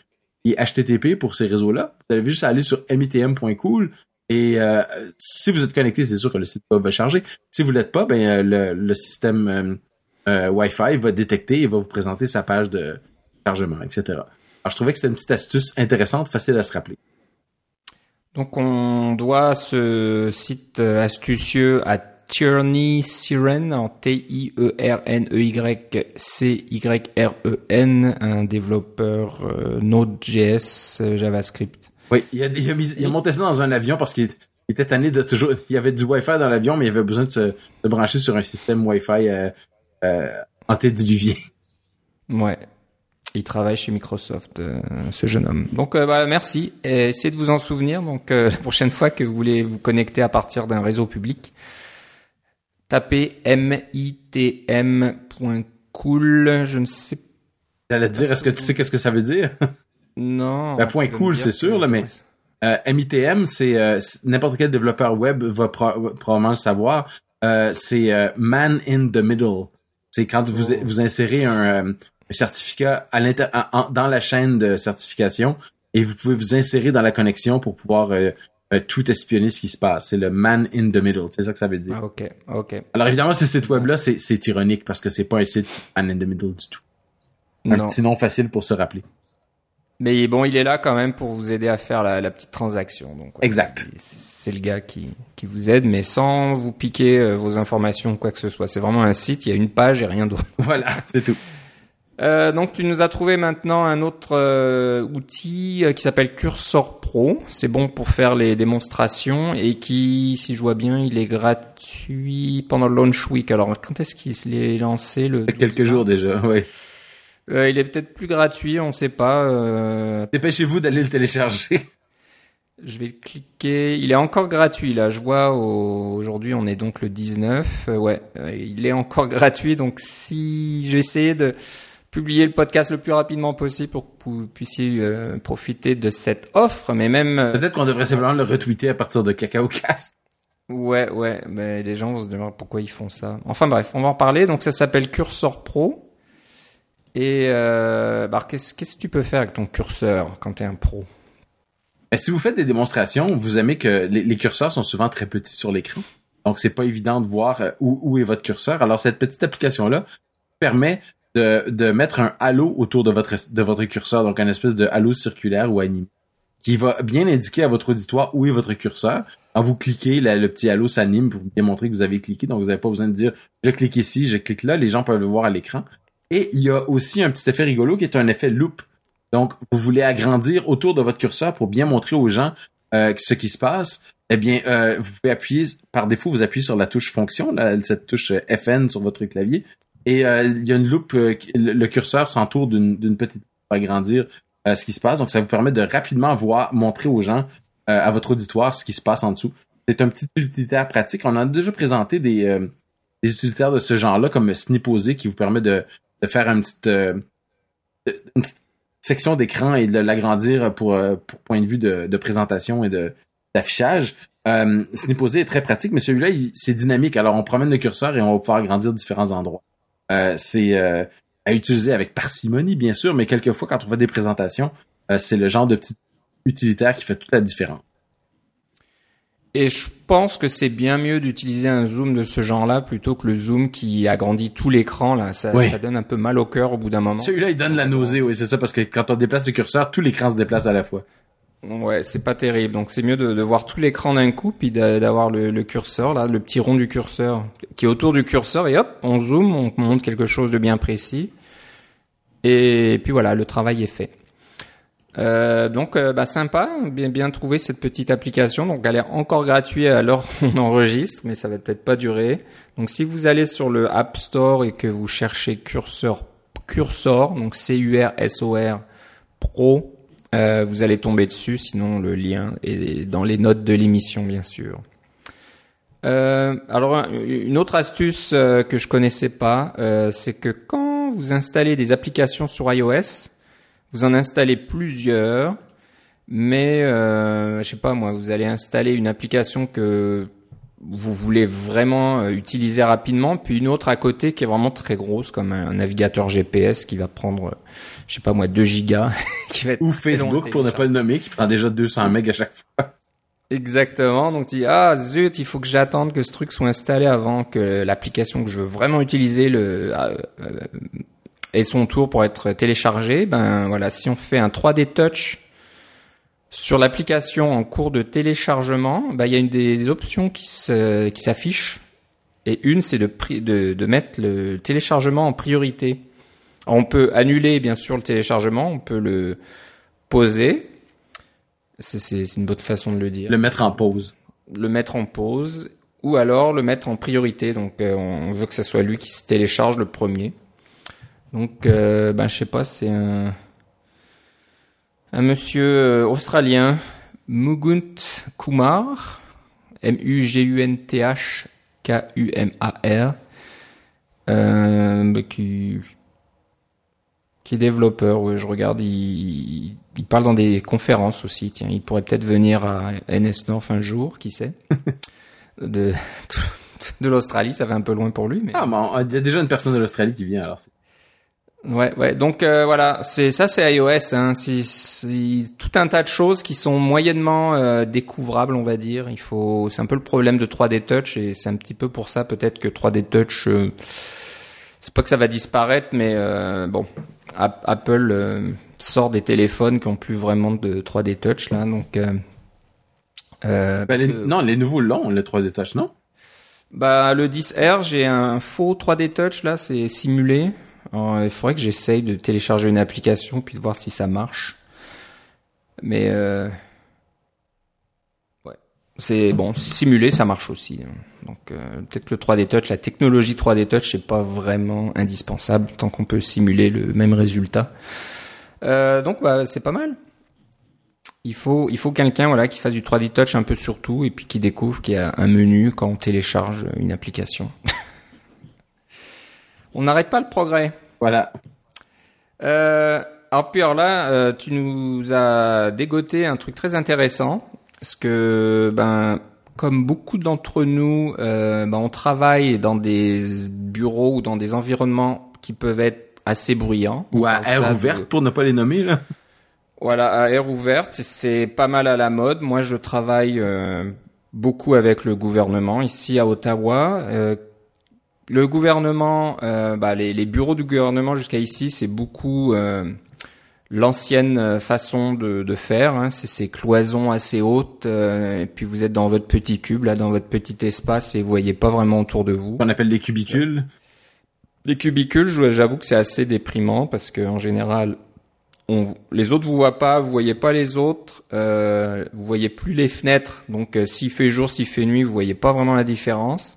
et HTTP pour ces réseaux-là, vous allez juste aller sur mitm.cool et euh, si vous êtes connecté, c'est sûr que le site web va charger. Si vous l'êtes pas, ben euh, le, système euh, Wi-Fi, va détecter et va vous présenter sa page de chargement, etc. Alors, je trouvais que c'était une petite astuce intéressante, facile à se rappeler. Donc, on doit ce site euh, astucieux à Tierney Siren en T-I-E-R-N-E-Y-C-Y-R-E-N, un développeur euh, Node.js JavaScript. Oui, il a, il, a mis, il a monté ça dans un avion parce qu'il était tanné de toujours. Il y avait du Wi-Fi dans l'avion, mais il avait besoin de se de brancher sur un système Wi-Fi euh, euh, antédiluvien. Ouais. Il travaille chez Microsoft, euh, ce jeune homme. Donc, euh, bah, merci. Et essayez de vous en souvenir. Donc, euh, la prochaine fois que vous voulez vous connecter à partir d'un réseau public, tapez mitm.cool. Je ne sais J'allais te dire, est-ce que tu sais qu'est-ce que ça veut dire? non. Ben, point cool, c'est sûr, là, mais- MITM, c'est euh, n'importe quel développeur web va pro- probablement le savoir. C'est man in the middle. C'est quand vous Oh. vous insérez un, euh, un certificat à en- en- dans la chaîne de certification et vous pouvez vous insérer dans la connexion pour pouvoir euh, euh, tout espionner ce qui se passe. C'est le man in the middle. C'est ça que ça veut dire. Ah, ok, ok. Alors évidemment, ce site web là, c'est c'est ironique parce que c'est pas un site man in the middle du tout. Un Non. petit nom facile pour se rappeler. Mais bon, il est là quand même pour vous aider à faire la, la petite transaction. Donc, ouais, Exact. C'est le gars qui, qui vous aide, mais sans vous piquer euh, vos informations ou quoi que ce soit. C'est vraiment un site, il y a une page et rien d'autre. Voilà, c'est tout. Euh, donc tu nous as trouvé maintenant un autre euh, outil euh, qui s'appelle Cursor Pro. C'est bon pour faire les démonstrations et qui, si je vois bien, il est gratuit pendant le launch week. Alors quand est-ce qu'il est lancé le quelques jours déjà, oui. Euh, Il est peut-être plus gratuit, on ne sait pas. Euh, Dépêchez-vous d'aller le télécharger. je vais cliquer. Il est encore gratuit là. Je vois au- aujourd'hui, on est donc le 19. Euh, ouais, euh, il est encore gratuit. Donc si je vais essayer de publier le podcast le plus rapidement possible pour que vous puissiez euh, profiter de cette offre, mais même Peut-être qu'on devrait simplement le retweeter à partir de CacaoCast. ouais, ouais, mais les gens vont se demander pourquoi ils font ça. Enfin bref, on va en parler. Donc ça s'appelle Cursor Pro. Et euh, qu'est-ce que tu peux faire avec ton curseur quand tu es un pro? Si vous faites des démonstrations, vous aimez que les, curseurs sont souvent très petits sur l'écran. Donc, c'est pas évident de voir euh, où, est votre curseur. Alors, cette petite application-là permet de, mettre un halo autour de votre, curseur, donc un espèce de halo circulaire ou animé, qui va bien indiquer à votre auditoire où est votre curseur. Quand vous cliquez, le petit halo s'anime pour démontrer que vous avez cliqué. Donc, vous n'avez pas besoin de dire je clique ici, je clique là. Les gens peuvent le voir à l'écran. Et il y a aussi un petit effet rigolo qui est un effet loop. Donc, vous voulez agrandir autour de votre curseur pour bien montrer aux gens euh, ce qui se passe. Eh bien, euh, vous pouvez appuyer, par défaut, vous appuyez sur la touche fonction, cette touche euh, FN sur votre clavier. Et euh, il y a une loupe, euh, le, curseur s'entoure d'une petite pour agrandir euh, ce qui se passe. Donc, ça vous permet de rapidement voir, montrer aux gens, à votre auditoire, ce qui se passe en dessous. C'est un petit utilitaire pratique. On a déjà présenté des, des utilitaires de ce genre-là, comme Sniposé, qui vous permet de, de faire une petite, euh, une petite section d'écran et de l'agrandir pour, euh, pour point de vue de, de présentation et de d'affichage. Euh, Sniposé est très pratique, mais celui-là, il- c'est dynamique. Alors, on promène le curseur et on va pouvoir agrandir différents endroits. Euh, c'est euh, à utiliser avec parcimonie, bien sûr, mais quelquefois, quand on fait des présentations, euh, c'est le genre de petit utilitaire qui fait toute la différence. Et je pense que c'est bien mieux d'utiliser un zoom de ce genre-là plutôt que le zoom qui agrandit tout l'écran. Là, ça, Oui. ça donne un peu mal au cœur au bout d'un moment. Celui-là, il donne la nausée, oui, c'est ça, parce que quand on déplace le curseur, tout l'écran se déplace à la fois. Ouais, c'est pas terrible. Donc c'est mieux de, de voir tout l'écran d'un coup, puis d'a- d'avoir le, le curseur là, le petit rond du curseur qui est autour du curseur, et hop, on zoome, on montre quelque chose de bien précis. Et puis voilà, le travail est fait. Euh, donc euh, bah, sympa, bien bien trouvé cette petite application. Donc elle est encore gratuite à l'heure on enregistre, mais ça va peut-être pas durer. Donc si vous allez sur le App Store et que vous cherchez curseur cursor, donc C U R S O R Pro, euh, vous allez tomber dessus. Sinon le lien est dans les notes de l'émission bien sûr. Euh, alors un- une autre astuce euh, que je connaissais pas, euh, c'est que quand vous installez des applications sur iOS, vous en installez plusieurs, mais euh, je sais pas moi, vous allez installer une application que vous voulez vraiment euh, utiliser rapidement, puis une autre à côté qui est vraiment très grosse, comme un navigateur GPS qui va prendre, je sais pas moi, 2 gigas, qui va être Ou Facebook, pour ne pas le nommer, qui prend déjà 200 MB à chaque fois. Exactement. Donc tu dis ah zut, il faut que j'attende que ce truc soit installé avant que l'application que je veux vraiment utiliser le euh, euh, ait son tour pour être téléchargé. Ben voilà, si on fait un 3D touch sur l'application en cours de téléchargement, ben, il y a une des options qui s'affiche et une c'est de, de de mettre le téléchargement en priorité. on peut annuler bien sûr le téléchargement, on peut le poser c'est une bonne façon de le dire. Le mettre en pause. Le mettre en pause ou alors le mettre en priorité. Donc euh, on veut que ce soit lui qui se télécharge le premier. Donc euh, ben je sais pas, c'est un un monsieur euh, australien Mugunt Kumar M U G U N T H K U M A R euh, qui qui est développeur. je regarde, il, il, parle dans des conférences aussi. Tiens, il pourrait peut-être venir à NS North un jour, qui sait. de de l'Australie, ça va un peu loin pour lui. Mais... Ah, mais il y a déjà une personne de l'Australie qui vient alors. Ouais, ouais. Donc euh, voilà, c'est ça, c'est iOS. Hein. C'est tout un tas de choses qui sont moyennement euh, découvrables, on va dire. Il faut, c'est un peu le problème de 3D Touch et c'est un petit peu pour ça peut-être que 3D Touch, euh, c'est pas que ça va disparaître, mais bon, Apple euh, sort des téléphones qui ont plus vraiment de 3D touch là, donc. Euh, euh bah, Non, les nouveaux l'ont, le 3D touch, non? Bah le 10R, j'ai un faux 3D touch là, c'est simulé. Il faudrait que j'essaye de télécharger une application puis de voir si ça marche. Mais euh, c'est bon, simulé, ça marche aussi. Donc euh, peut-être que le 3D Touch, la technologie 3D Touch, c'est pas vraiment indispensable tant qu'on peut simuler le même résultat. Euh, donc bah, c'est pas mal. Il faut il faut quelqu'un voilà qui fasse du 3D Touch un peu sur tout et puis qui découvre qu'il y a un menu quand on télécharge une application. on n'arrête pas le progrès. Voilà. Euh, alors là, euh, tu nous as dégoté un truc très intéressant. Parce que, ben, comme beaucoup d'entre nous, euh, ben, on travaille dans des bureaux ou dans des environnements qui peuvent être assez bruyants. Ou à air ouverte, pour ne pas les nommer, là. Voilà, à air ouverte, c'est pas mal à la mode. Moi, je travaille euh, beaucoup avec le gouvernement ici à Ottawa. Euh, le gouvernement, euh, bah, les, les, bureaux du gouvernement jusqu'à ici, c'est beaucoup l'ancienne euh, façon de, de faire, hein, c'est ces cloisons assez hautes, euh, et puis vous êtes dans votre petit cube, là, dans votre petit espace, et vous voyez pas vraiment autour de vous. On appelle des cubicules. Les cubicules, j'avoue que c'est assez déprimant parce que en général, on, les autres vous voient pas, vous voyez pas les autres, euh, vous voyez plus les fenêtres. Donc euh, s'il fait jour, s'il fait nuit, vous voyez pas vraiment la différence.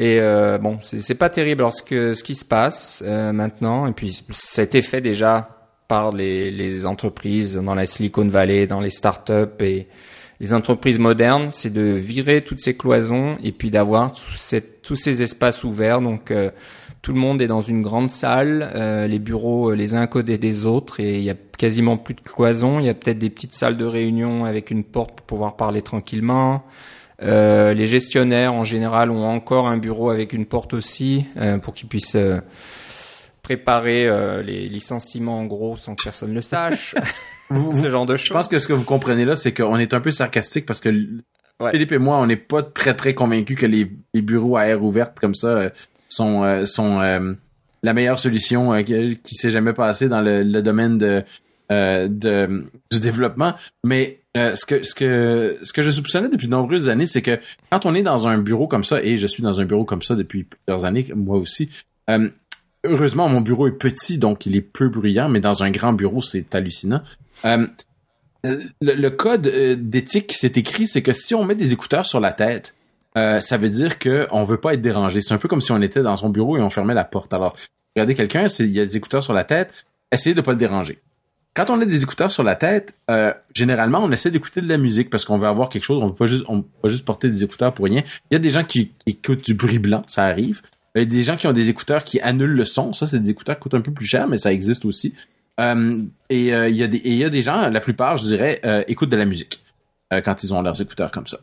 Et euh, bon, c'est pas terrible. Alors ce, que, ce qui se passe maintenant, et puis ça a été fait déjà par les, les entreprises dans la Silicon Valley, dans les startups et les entreprises modernes, c'est de virer toutes ces cloisons et puis d'avoir tous ces espaces ouverts. Donc euh, tout le monde est dans une grande salle, euh, les bureaux euh, les uns à côté des autres et il y a quasiment plus de cloisons. Il y a peut-être des petites salles de réunion avec une porte pour pouvoir parler tranquillement. Les gestionnaires en général ont encore un bureau avec une porte aussi pour qu'ils puissent préparer euh, les licenciements en gros sans que personne le sache. ce genre de choses. Je pense que ce que vous comprenez là, c'est qu'on est un peu sarcastique parce que Philippe et moi, on n'est pas très très convaincus que les, bureaux à air ouverte comme ça euh, sont euh, sont la meilleure solution qui, s'est jamais passée dans le, domaine de, de du développement. Mais ce que ce que ce que je soupçonnais depuis de nombreuses années, c'est que quand on est dans un bureau comme ça, et je suis dans un bureau comme ça depuis plusieurs années, moi aussi, heureusement, mon bureau est petit, donc il est peu bruyant, mais dans un grand bureau, c'est hallucinant. Euh, le, code euh, d'éthique qui s'est écrit, c'est que si on met des écouteurs sur la tête, euh, ça veut dire qu'on veut pas être dérangé. C'est un peu comme si on était dans son bureau et on fermait la porte. Alors, regardez quelqu'un, il y a des écouteurs sur la tête, essayez de pas le déranger. Quand on a des écouteurs sur la tête, généralement, on essaie d'écouter de la musique parce qu'on veut avoir quelque chose. On on peut pas juste porter des écouteurs pour rien. Il y a des gens qui écoutent du bruit blanc, ça arrive. Il y a des gens qui ont des écouteurs qui annulent le son. Ça, c'est des écouteurs qui coûtent un peu plus cher, mais ça existe aussi. Euh, et euh, il y a des y a des gens, la plupart, je dirais, euh, écoutent de la musique quand ils ont leurs écouteurs comme ça.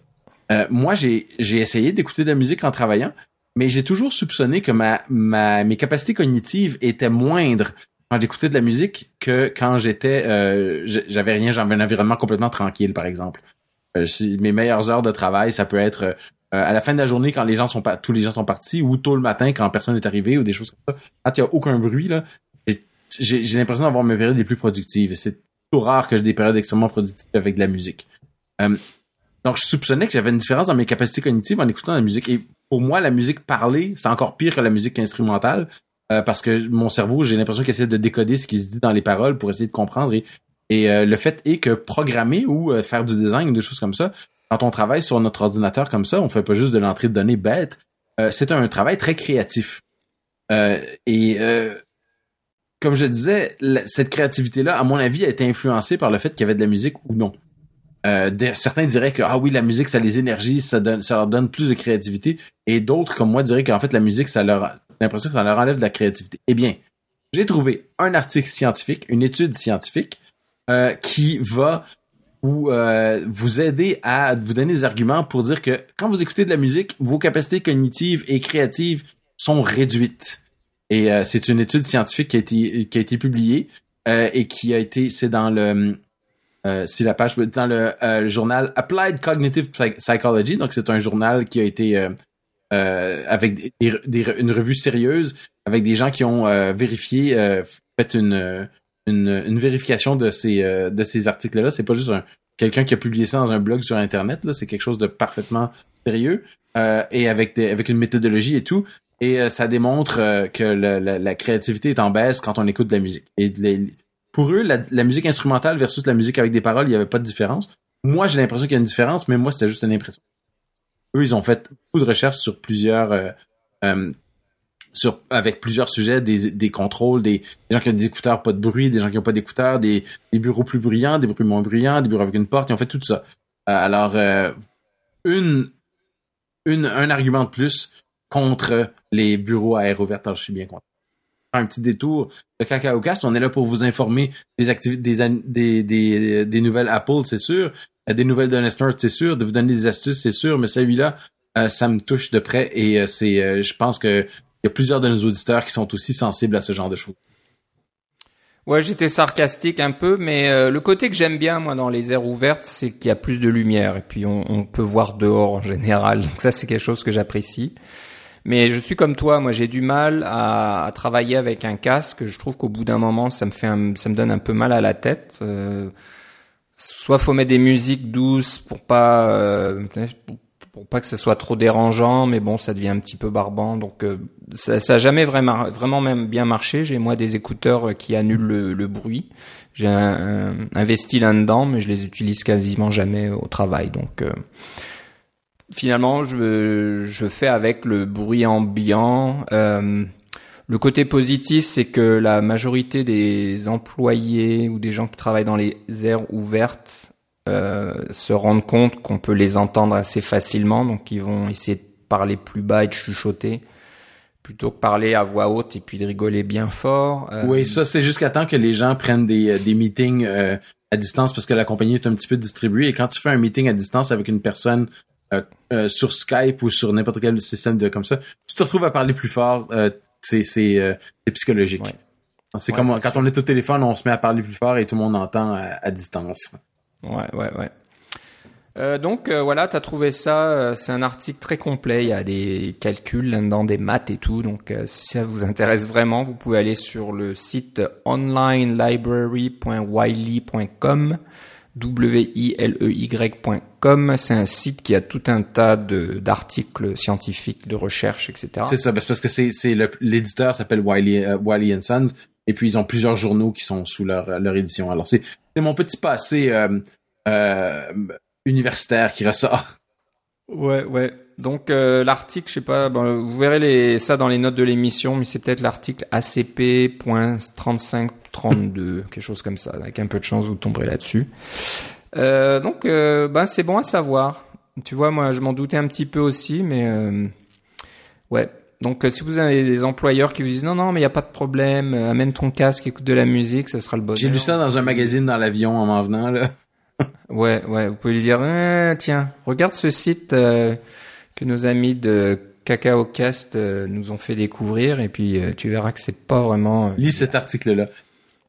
moi, j'ai j'ai essayé d'écouter de la musique en travaillant, mais j'ai toujours soupçonné que ma, ma mes capacités cognitives étaient moindres quand j'écoutais de la musique que quand j'étais j'avais rien, j'avais un environnement complètement tranquille, par exemple. mes meilleures heures de travail, ça peut être à la fin de la journée quand les gens sont tous les gens sont partis ou tôt le matin quand personne n'est arrivé ou des choses comme ça. Quand il y a aucun bruit là, j'ai l'impression d'avoir mes périodes les plus productives. C'est tout rare que j'ai des périodes extrêmement productives avec de la musique. Euh, donc, je soupçonnais que j'avais une différence dans mes capacités cognitives en écoutant la musique. Et pour moi, la musique parlée, c'est encore pire que la musique instrumentale. Euh, parce que mon cerveau, j'ai l'impression qu'il essaie de décoder ce qui se dit dans les paroles pour essayer de comprendre. Et, et euh, le fait est que programmer ou faire du design ou des choses comme ça, quand on travaille sur notre ordinateur comme ça, on fait pas juste de l'entrée de données bête. c'est un travail très créatif. et comme je disais, cette créativité-là, à mon avis, a été influencée par le fait qu'il y avait de la musique ou non. Euh, certains diraient que ah oui la musique ça les énergie ça donne ça leur donne plus de créativité et d'autres comme moi diraient qu'en fait la musique ça leur l'impression que ça leur enlève de la créativité. Eh bien, j'ai trouvé un article scientifique, une étude scientifique euh, qui va vous euh, vous aider à vous donner des arguments pour dire que quand vous écoutez de la musique, vos capacités cognitives et créatives sont réduites. Et euh, c'est une étude scientifique qui a été publiée et qui a été c'est dans le c'est la page dans le journal Applied Cognitive Psychology donc c'est un journal qui a été avec des, une revue sérieuse avec des gens qui ont vérifié fait une, une, une vérification de ces de ces articles là c'est pas juste un quelqu'un qui a publié ça dans un blog sur internet là c'est quelque chose de parfaitement sérieux et avec des, avec une méthodologie et tout et euh, ça démontre euh, que la, créativité est en baisse quand on écoute de la musique. Et pour eux, la, musique instrumentale versus la musique avec des paroles, il n'y avait pas de différence. Moi, j'ai l'impression qu'il y a une différence, mais moi, c'était juste une impression. Eux, ils ont fait beaucoup de recherches sur plusieurs, euh, sur avec plusieurs sujets, des, des contrôles, des, gens qui ont des écouteurs pas de bruit, des gens qui n'ont pas d'écouteurs, des, des bureaux plus bruyants, des bruits moins bruyants, des bureaux avec une porte. Ils ont fait tout ça. alors, une, une, un argument de plus contre les bureaux à air ouverte. Alors, je suis bien content. Un petit détour de Cacao Cast. On est là pour vous informer des activités, des, des, des, nouvelles Apple, c'est sûr. Euh, des nouvelles de c'est sûr. De vous donner des astuces, c'est sûr. Mais celui-là, euh, ça me touche de près et euh, c'est, je pense que il y a plusieurs de nos auditeurs qui sont aussi sensibles à ce genre de choses. Ouais, j'étais sarcastique un peu, mais le côté que j'aime bien moi dans les aires ouvertes, c'est qu'il y a plus de lumière et puis on, peut voir dehors en général. Donc ça, c'est quelque chose que j'apprécie. Mais je suis comme toi, moi j'ai du mal à, travailler avec un casque. Je trouve qu'au bout d'un moment, ça me fait, ça me donne un peu mal à la tête. Euh, soit faut mettre des musiques douces pour pas, euh, pour, pas que ce soit trop dérangeant, mais bon, ça devient un petit peu barbant. Donc euh, ça, ça a jamais vraiment, vraiment même bien marché. J'ai moi des écouteurs qui annulent le, bruit. J'ai investi là-dedans, mais je les utilise quasiment jamais au travail. Donc euh, finalement, je, je fais avec le bruit ambiant. Euh, le côté positif, c'est que la majorité des employés ou des gens qui travaillent dans les aires ouvertes euh, se rendent compte qu'on peut les entendre assez facilement, donc ils vont essayer de parler plus bas et de chuchoter plutôt que parler à voix haute et puis de rigoler bien fort. Euh, oui, ça c'est jusqu'à temps que les gens prennent des, des meetings à distance parce que la compagnie est un petit peu distribuée et quand tu fais un meeting à distance avec une personne euh, euh, sur Skype ou sur n'importe quel système de comme ça, tu te retrouves à parler plus fort. Euh, c'est c'est psychologique. C'est comme quand on est au téléphone, on se met à parler plus fort et tout le monde entend à, distance. Ouais, ouais, ouais. donc voilà, tu as trouvé ça, c'est un article très complet, il y a des calculs là-dedans, des maths et tout, donc si ça vous intéresse vraiment, vous pouvez aller sur le site onlinelibrary.wiley.com W-I-L-E-Y.com. C'est un site qui a tout un tas d'articles scientifiques, de recherche, etc. C'est ça, parce que c'est l'éditeur s'appelle Wiley, euh, Wiley Sons, et puis ils ont plusieurs journaux qui sont sous leur, leur édition. Alors c'est mon petit passé euh, euh, universitaire qui ressort. Ouais, ouais. Donc euh, l'article, je sais pas, vous verrez les, ça dans les notes de l'émission, mais c'est peut-être l'article ACP.3532, quelque chose comme ça. Avec un peu de chance, vous tomberez là-dessus. Euh, donc, euh, ben c'est bon à savoir. Tu vois, moi, je m'en doutais un petit peu aussi, mais euh, ouais. Donc, si vous avez des employeurs qui vous disent non, non, mais il y a pas de problème, amène ton casque, écoute de la musique, ça sera le bon. J'ai lu ça dans un magazine dans l'avion en m'en venant là. ouais, ouais. Vous pouvez lui dire, eh, tiens, regarde ce site que nos amis de Cacao Cast nous ont fait découvrir et puis tu verras que c'est pas vraiment. Lis cet article-là.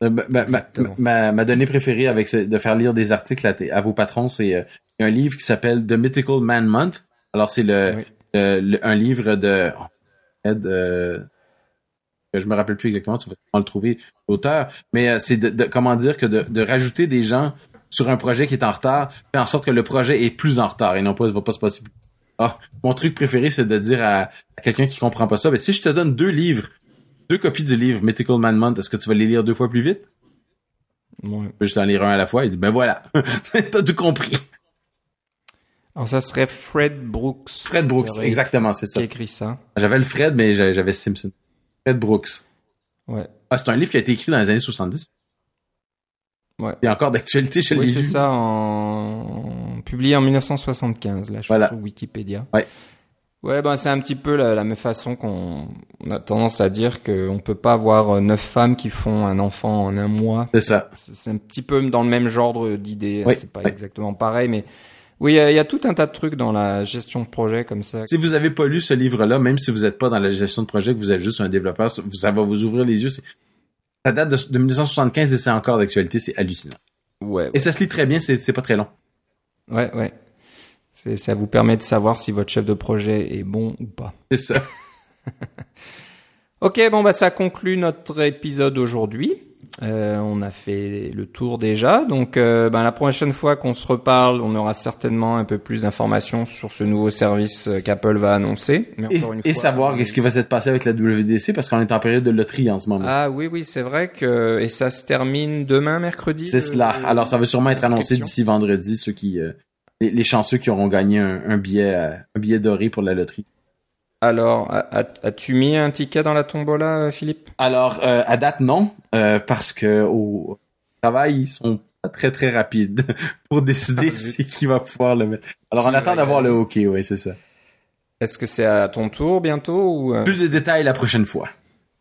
Euh, ma, ma, ma, ma donnée préférée avec ce- de faire lire des articles à, vos patrons, c'est euh, un livre qui s'appelle The Mythical Man Month. Alors c'est le, Oui. le- le- un livre de Ed, euh, je me rappelle plus exactement, tu vas sûrement le trouver l'auteur, mais euh, c'est de, de- comment dire que de, de rajouter des gens sur un projet qui est en retard, fait en sorte que le projet est plus en retard et non pas va pas se passer. plus. Ah, mon truc préféré c'est de dire à, à quelqu'un qui comprend pas ça, ben si je te donne deux livres, deux copies du livre Mythical Man Month, est-ce que tu vas les lire deux fois plus vite? Ouais. Juste en lire un à la fois. Il dit, ben voilà, t'as tout compris. Alors ça serait Fred Brooks. Fred Brooks, qui exactement, c'est Qui ça. a écrit ça. J'avais le Fred, mais j'avais Simpson. Fred Brooks. Ouais. Ah, c'est un livre qui a été écrit dans les années 70. Ouais. Il est encore d'actualité chez Oui, c'est ça, en... publié en 1975, là, je suis Voilà. sur Wikipédia. Ouais. Ouais, ben c'est un petit peu la, la même façon qu'on on a tendance à dire qu'on peut pas avoir euh, neuf femmes qui font un enfant en un mois. C'est ça. C'est un petit peu dans le même genre d'idée. Oui, c'est pas oui. exactement pareil, mais oui, il y, a- il y a tout un tas de trucs dans la gestion de projet comme ça. Si vous avez pas lu ce livre-là, même si vous n'êtes pas dans la gestion de projet, que vous êtes juste un développeur, ça ça va vous ouvrir les yeux. Ça date de, de 1975 et c'est encore d'actualité. C'est hallucinant. Ouais, Et ça se lit très bien. C'est pas très long. ouais, ouais. C'est- Ça vous permet de savoir si votre chef de projet est bon ou pas. C'est ça. Ok, bon bah ça conclut notre épisode aujourd'hui. Euh, on a fait le tour déjà, donc euh, ben, la prochaine fois qu'on se reparle, on aura certainement un peu plus d'informations sur ce nouveau service euh, qu'Apple va annoncer. Mais Et, encore une et fois, savoir euh, qu'est-ce qui va s'être passé avec la WDC parce qu'on est en période de loterie en ce moment. Ah oui, oui, c'est vrai que et ça se termine demain, mercredi. C'est cela. Alors, ça va sûrement être annoncé d'ici vendredi, ceux qui, euh, les, les chanceux qui auront gagné un, un billet, euh, un billet doré pour la loterie. Alors, as-tu mis un ticket dans la tombola, euh, Philippe? Alors, euh, à date, non, euh, parce que au travail, ils sont pas très très rapides pour décider c'est qui va pouvoir le mettre. Alors, on attend d'avoir le. OK, oui, c'est ça. Est-ce que c'est à ton tour bientôt ou euh, Plus de détails la prochaine fois.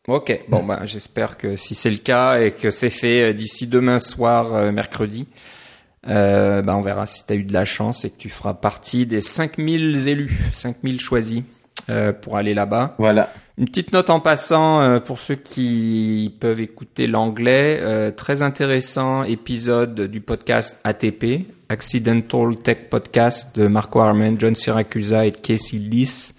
Ok, bon bah j'espère que si c'est le cas et que c'est fait d'ici demain soir, mercredi, euh, bah on verra si tu as eu de la chance et que tu feras partie des 5000 élus, 5000 choisis euh, pour aller là-bas. Voilà. Une petite note en passant euh, pour ceux qui peuvent écouter l'anglais, euh, très intéressant épisode du podcast ATP, Accidental Tech Podcast de Marco Armen, John Siracusa et Casey Lys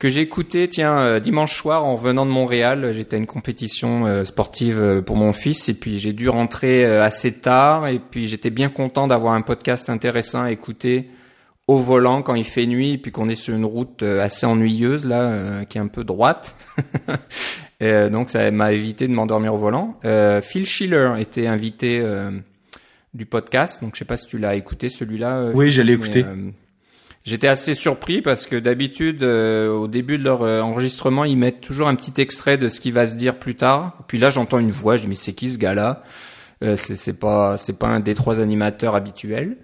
que j'ai écouté tiens euh, dimanche soir en revenant de Montréal j'étais à une compétition euh, sportive euh, pour mon fils et puis j'ai dû rentrer assez tard et puis j'étais bien content d'avoir un podcast intéressant à écouter au volant quand il fait nuit et puis qu'on est sur une route assez ennuyeuse là qui est un peu droite Et, donc ça m'a évité de m'endormir au volant Euh, Phil Schiller était invité euh, du podcast donc je sais pas si tu l'as écouté celui-là Oui, je l'ai mais, écouté. euh, J'étais assez surpris parce que d'habitude, euh, au début de leur euh, enregistrement, ils mettent toujours un petit extrait de ce qui va se dire plus tard. Puis là, j'entends une voix, je dis mais c'est qui ce gars-là? Euh, C'est pas c'est pas un des trois animateurs habituels.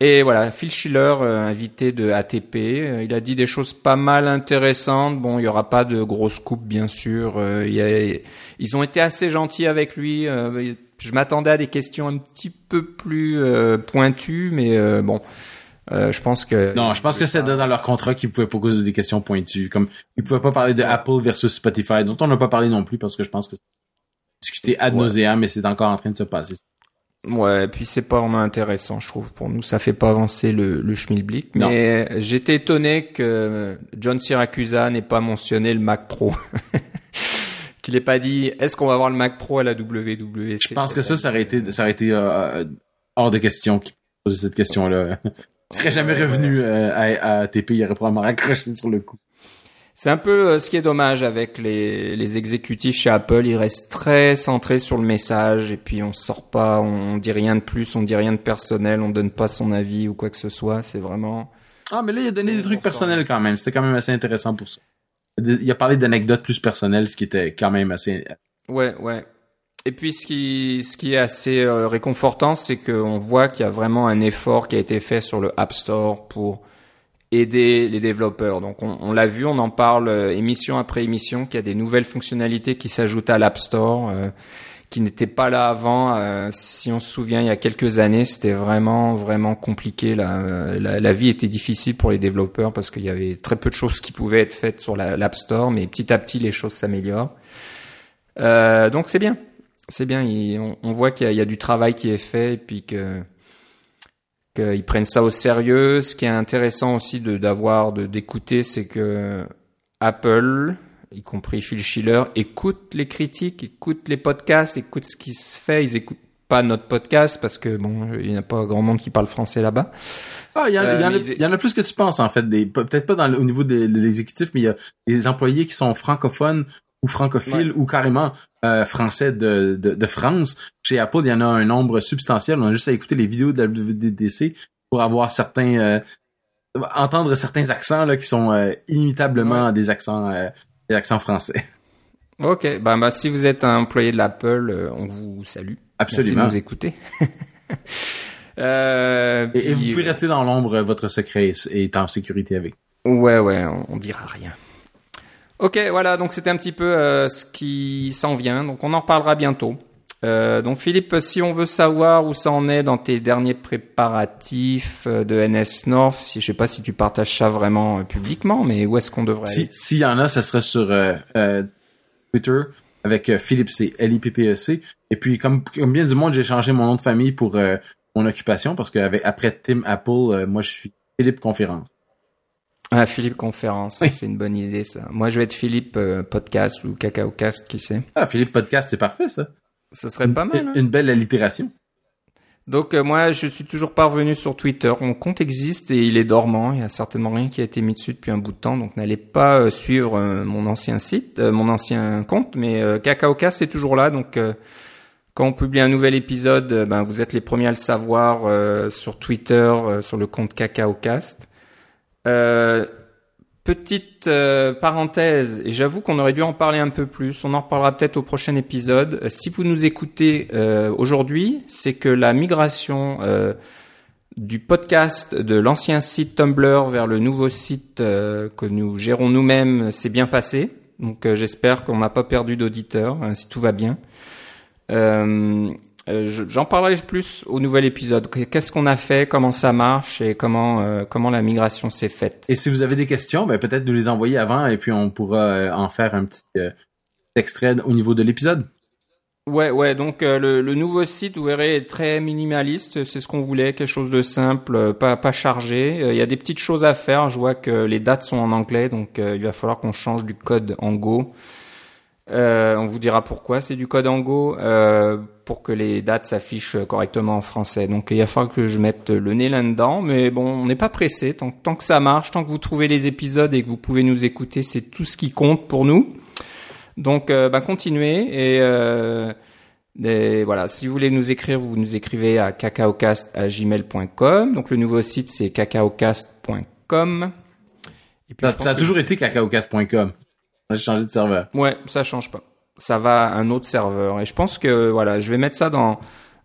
Et voilà, Phil Schiller, euh, invité de ATP, euh, il a dit des choses pas mal intéressantes. Bon, il y aura pas de grosses coupes, bien sûr. Il a- ils ont été assez gentils avec lui. Je m'attendais à des questions un petit peu plus pointues, mais bon, euh, je pense que Non, je pense que c'est dans leur contrat qu'ils pouvaient pas poser des questions pointues. Comme, ils pouvaient pas parler de Apple versus Spotify, dont on n'a pas parlé non plus parce que je pense que c'est discuté ad Ouais. nauseam, mais c'est encore en train de se passer. Ouais, et puis c'est pas vraiment intéressant, je trouve. Pour nous, ça fait pas avancer le, le schmilblick. Mais j'étais étonné que John Siracusa n'ait pas mentionné le Mac Pro. Qu'il ait pas dit, est-ce qu'on va avoir le Mac Pro à la WWC Je pense que ça, ça aurait été, ça aurait été euh, hors de question qu'ils posaient cette question-là. Il serait jamais revenu euh, à, à TP, il aurait probablement raccroché sur le coup. C'est un peu euh, ce qui est dommage avec les, les exécutifs chez Apple. Ils restent très centrés sur le message et puis on sort pas, on dit rien de plus, on dit rien de personnel, on donne pas son avis ou quoi que ce soit. C'est vraiment. Ah, mais là, il a donné des trucs personnels quand même. C'était quand même assez intéressant pour ça. Il a parlé d'anecdotes plus personnelles, ce qui était quand même assez... Ouais, ouais. Et puis ce qui, ce qui est assez euh, réconfortant, c'est qu'on voit qu'il y a vraiment un effort qui a été fait sur le App Store pour aider les développeurs. Donc on, l'a vu, on en parle euh, émission après émission, qu'il y a des nouvelles fonctionnalités qui s'ajoutent à l'App Store, euh, qui n'étaient pas là avant. Si on se souvient, il y a quelques années, c'était vraiment, vraiment compliqué. La, la vie était difficile pour les développeurs parce qu'il y avait très peu de choses qui pouvaient être faites sur la- l'App Store, mais petit à petit, les choses s'améliorent. Donc c'est bien. C'est bien. on, voit qu'il y, a du travail qui est fait et puis que qu'ils prennent ça au sérieux. Ce qui est intéressant aussi de d'avoir de d'écouter, c'est que Apple, y compris Phil Schiller, écoute les critiques, écoute les podcasts, écoute ce qui se fait. Ils écoutent pas notre podcast parce que bon, il n'y a pas grand monde qui parle français là-bas. Ah, il y, en, euh, en a plus que tu penses en fait. Peut-être pas dans au niveau de, l'exécutif, mais il y a des employés qui sont francophones ou francophiles ou carrément euh, français de, de, de, France. Chez Apple, il y en a un nombre substantiel. On a juste à écouter les vidéos de la WWDC pour avoir certains euh, entendre certains accents là qui sont euh, inimitablement des accents des accents français. Ok, bah, bah si vous êtes un employé de l'Apple, on vous salue. Absolument. Merci de nous écouter. euh, et, vous pouvez rester dans l'ombre, votre secret est en sécurité avec. Ouais, ouais, on, on dira rien. Ok, voilà, donc c'était un petit peu euh, ce qui s'en vient. Donc on en reparlera bientôt. Euh, donc Philippe, si on veut savoir où ça en est dans tes derniers préparatifs euh, de NS North, si je sais pas si tu partages ça vraiment publiquement, mais où est-ce qu'on devrait si, S'il y en a, ça serait sur Twitter avec Philippe C, L I P P E C. Et puis comme, comme bien du monde, j'ai changé mon nom de famille pour mon occupation parce qu'après Tim Apple, moi je suis Philippe Conférence. Ah, Philippe Conférence, c'est une bonne idée ça. Moi, je vais être Philippe euh, Podcast ou Cacao Cast, qui sait. Ah, Philippe Podcast, c'est parfait ça. Ça serait pas mal. Hein. Une, belle allitération. Donc euh, moi, je suis toujours parvenu sur Twitter. Mon compte existe et il est dormant. Il y a certainement rien qui a été mis dessus depuis un bout de temps. Donc n'allez pas euh, suivre mon ancien site, mon ancien compte, mais Cacao Cast est toujours là. Donc quand on publie un nouvel épisode, ben vous êtes les premiers à le savoir sur Twitter, sur le compte Cacao Cast. Euh, petite euh, parenthèse, et j'avoue qu'on aurait dû en parler un peu plus, on en reparlera peut-être au prochain épisode. Euh, si vous nous écoutez aujourd'hui, c'est que la migration du podcast de l'ancien site Tumblr vers le nouveau site que nous gérons nous-mêmes s'est bien passé. Donc j'espère qu'on n'a pas perdu d'auditeurs, hein, si tout va bien. Euh, j'en parlerai plus au nouvel épisode. Qu'est-ce qu'on a fait, comment ça marche et comment euh, comment la migration s'est faite. Et si vous avez des questions, ben peut-être nous les envoyer avant et puis on pourra euh, en faire un petit extrait au niveau de l'épisode. Ouais, ouais. Donc le, le, nouveau site, vous verrez, est très minimaliste. C'est ce qu'on voulait, quelque chose de simple, pas pas chargé. Il y a des petites choses à faire. Je vois que les dates sont en anglais, donc il va falloir qu'on change du code en Go. Euh, on vous dira pourquoi c'est du code en Go euh, pour que les dates s'affichent correctement en français. Donc il va falloir que je mette le nez là-dedans, mais bon, on n'est pas pressé. Tant, tant, que ça marche, tant que vous trouvez les épisodes et que vous pouvez nous écouter, c'est tout ce qui compte pour nous. Donc euh, bah, continuez et, euh, voilà, si vous voulez nous écrire, vous nous écrivez à cacaocast@gmail.com. Donc le nouveau site c'est cacaocast.com. Et puis, ça, ça a toujours été cacaocast.com. J'ai changé de serveur. Ouais, ça change pas. Ça va à un autre serveur. Et je pense que voilà, je vais mettre ça dans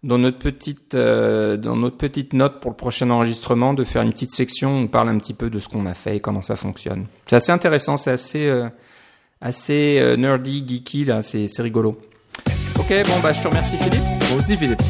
dans notre petite euh, dans notre petite note pour le prochain enregistrement de faire une petite section où on parle un petit peu de ce qu'on a fait et comment ça fonctionne. C'est assez intéressant, c'est assez euh, assez euh, nerdy, geeky là, c'est rigolo. Ok, bon bah je te remercie Philippe. Aussi Philippe.